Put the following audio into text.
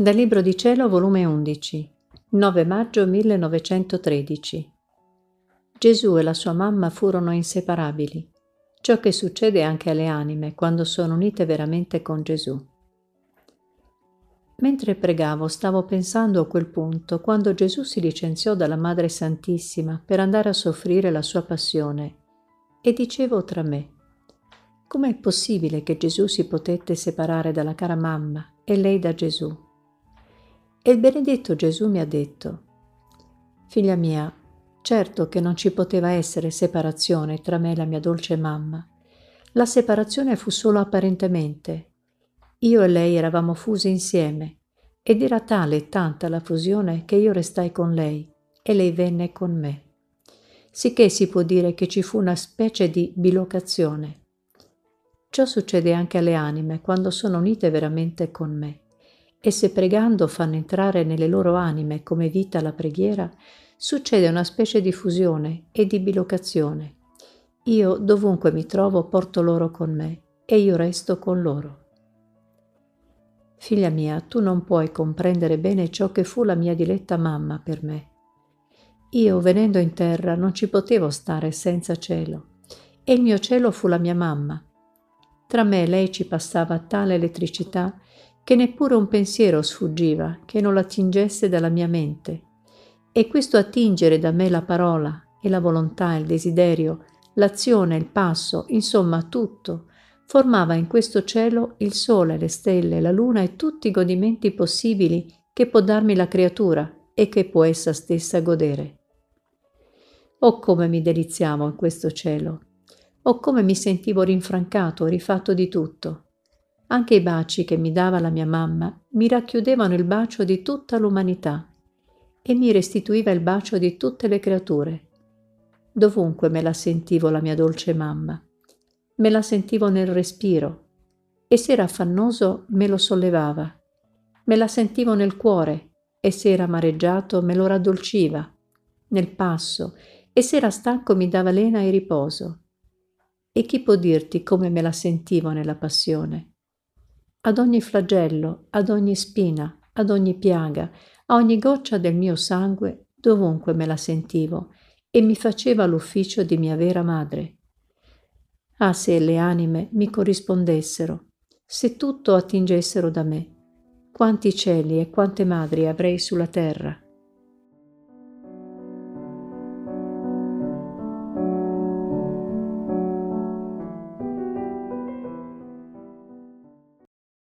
Dal Libro di Cielo, volume 11, 9 maggio 1913. Gesù e la sua mamma furono inseparabili. Ciò che succede anche alle anime quando sono unite veramente con Gesù. Mentre pregavo stavo pensando a quel punto quando Gesù si licenziò dalla Madre Santissima per andare a soffrire la sua passione e dicevo tra me, com'è possibile che Gesù si potette separare dalla cara mamma e lei da Gesù? E il benedetto Gesù mi ha detto, Figlia mia, certo che non ci poteva essere separazione tra me e la mia dolce mamma. La separazione fu solo apparentemente. Io e lei eravamo fusi insieme ed era tale e tanta la fusione che io restai con lei e lei venne con me. Sicché si può dire che ci fu una specie di bilocazione. Ciò succede anche alle anime quando sono unite veramente con me e se pregando fanno entrare nelle loro anime come vita la preghiera, succede una specie di fusione e di bilocazione. Io dovunque mi trovo porto loro con me e io resto con loro. Figlia mia, tu non puoi comprendere bene ciò che fu la mia diletta mamma per me. Io, venendo in terra, non ci potevo stare senza cielo, e il mio cielo fu la mia mamma. Tra me e lei ci passava tale elettricità che neppure un pensiero sfuggiva che non l'attingesse dalla mia mente. E questo attingere da me la parola e la volontà, il desiderio, l'azione, il passo, insomma tutto, formava in questo cielo il sole, le stelle, la luna e tutti i godimenti possibili che può darmi la creatura e che può essa stessa godere. Oh come mi deliziavo in questo cielo! Oh come mi sentivo rinfrancato, rifatto di tutto! Anche i baci che mi dava la mia mamma mi racchiudevano il bacio di tutta l'umanità e mi restituiva il bacio di tutte le creature. Dovunque me la sentivo la mia dolce mamma. Me la sentivo nel respiro e se era affannoso me lo sollevava. Me la sentivo nel cuore e se era amareggiato me lo raddolciva, nel passo e se era stanco mi dava lena e riposo. E chi può dirti come me la sentivo nella passione? Ad ogni flagello, ad ogni spina, ad ogni piaga, a ogni goccia del mio sangue, dovunque me la sentivo, e mi faceva l'ufficio di mia vera madre. Ah, se le anime mi corrispondessero, se tutto attingessero da me, quanti cieli e quante madri avrei sulla terra.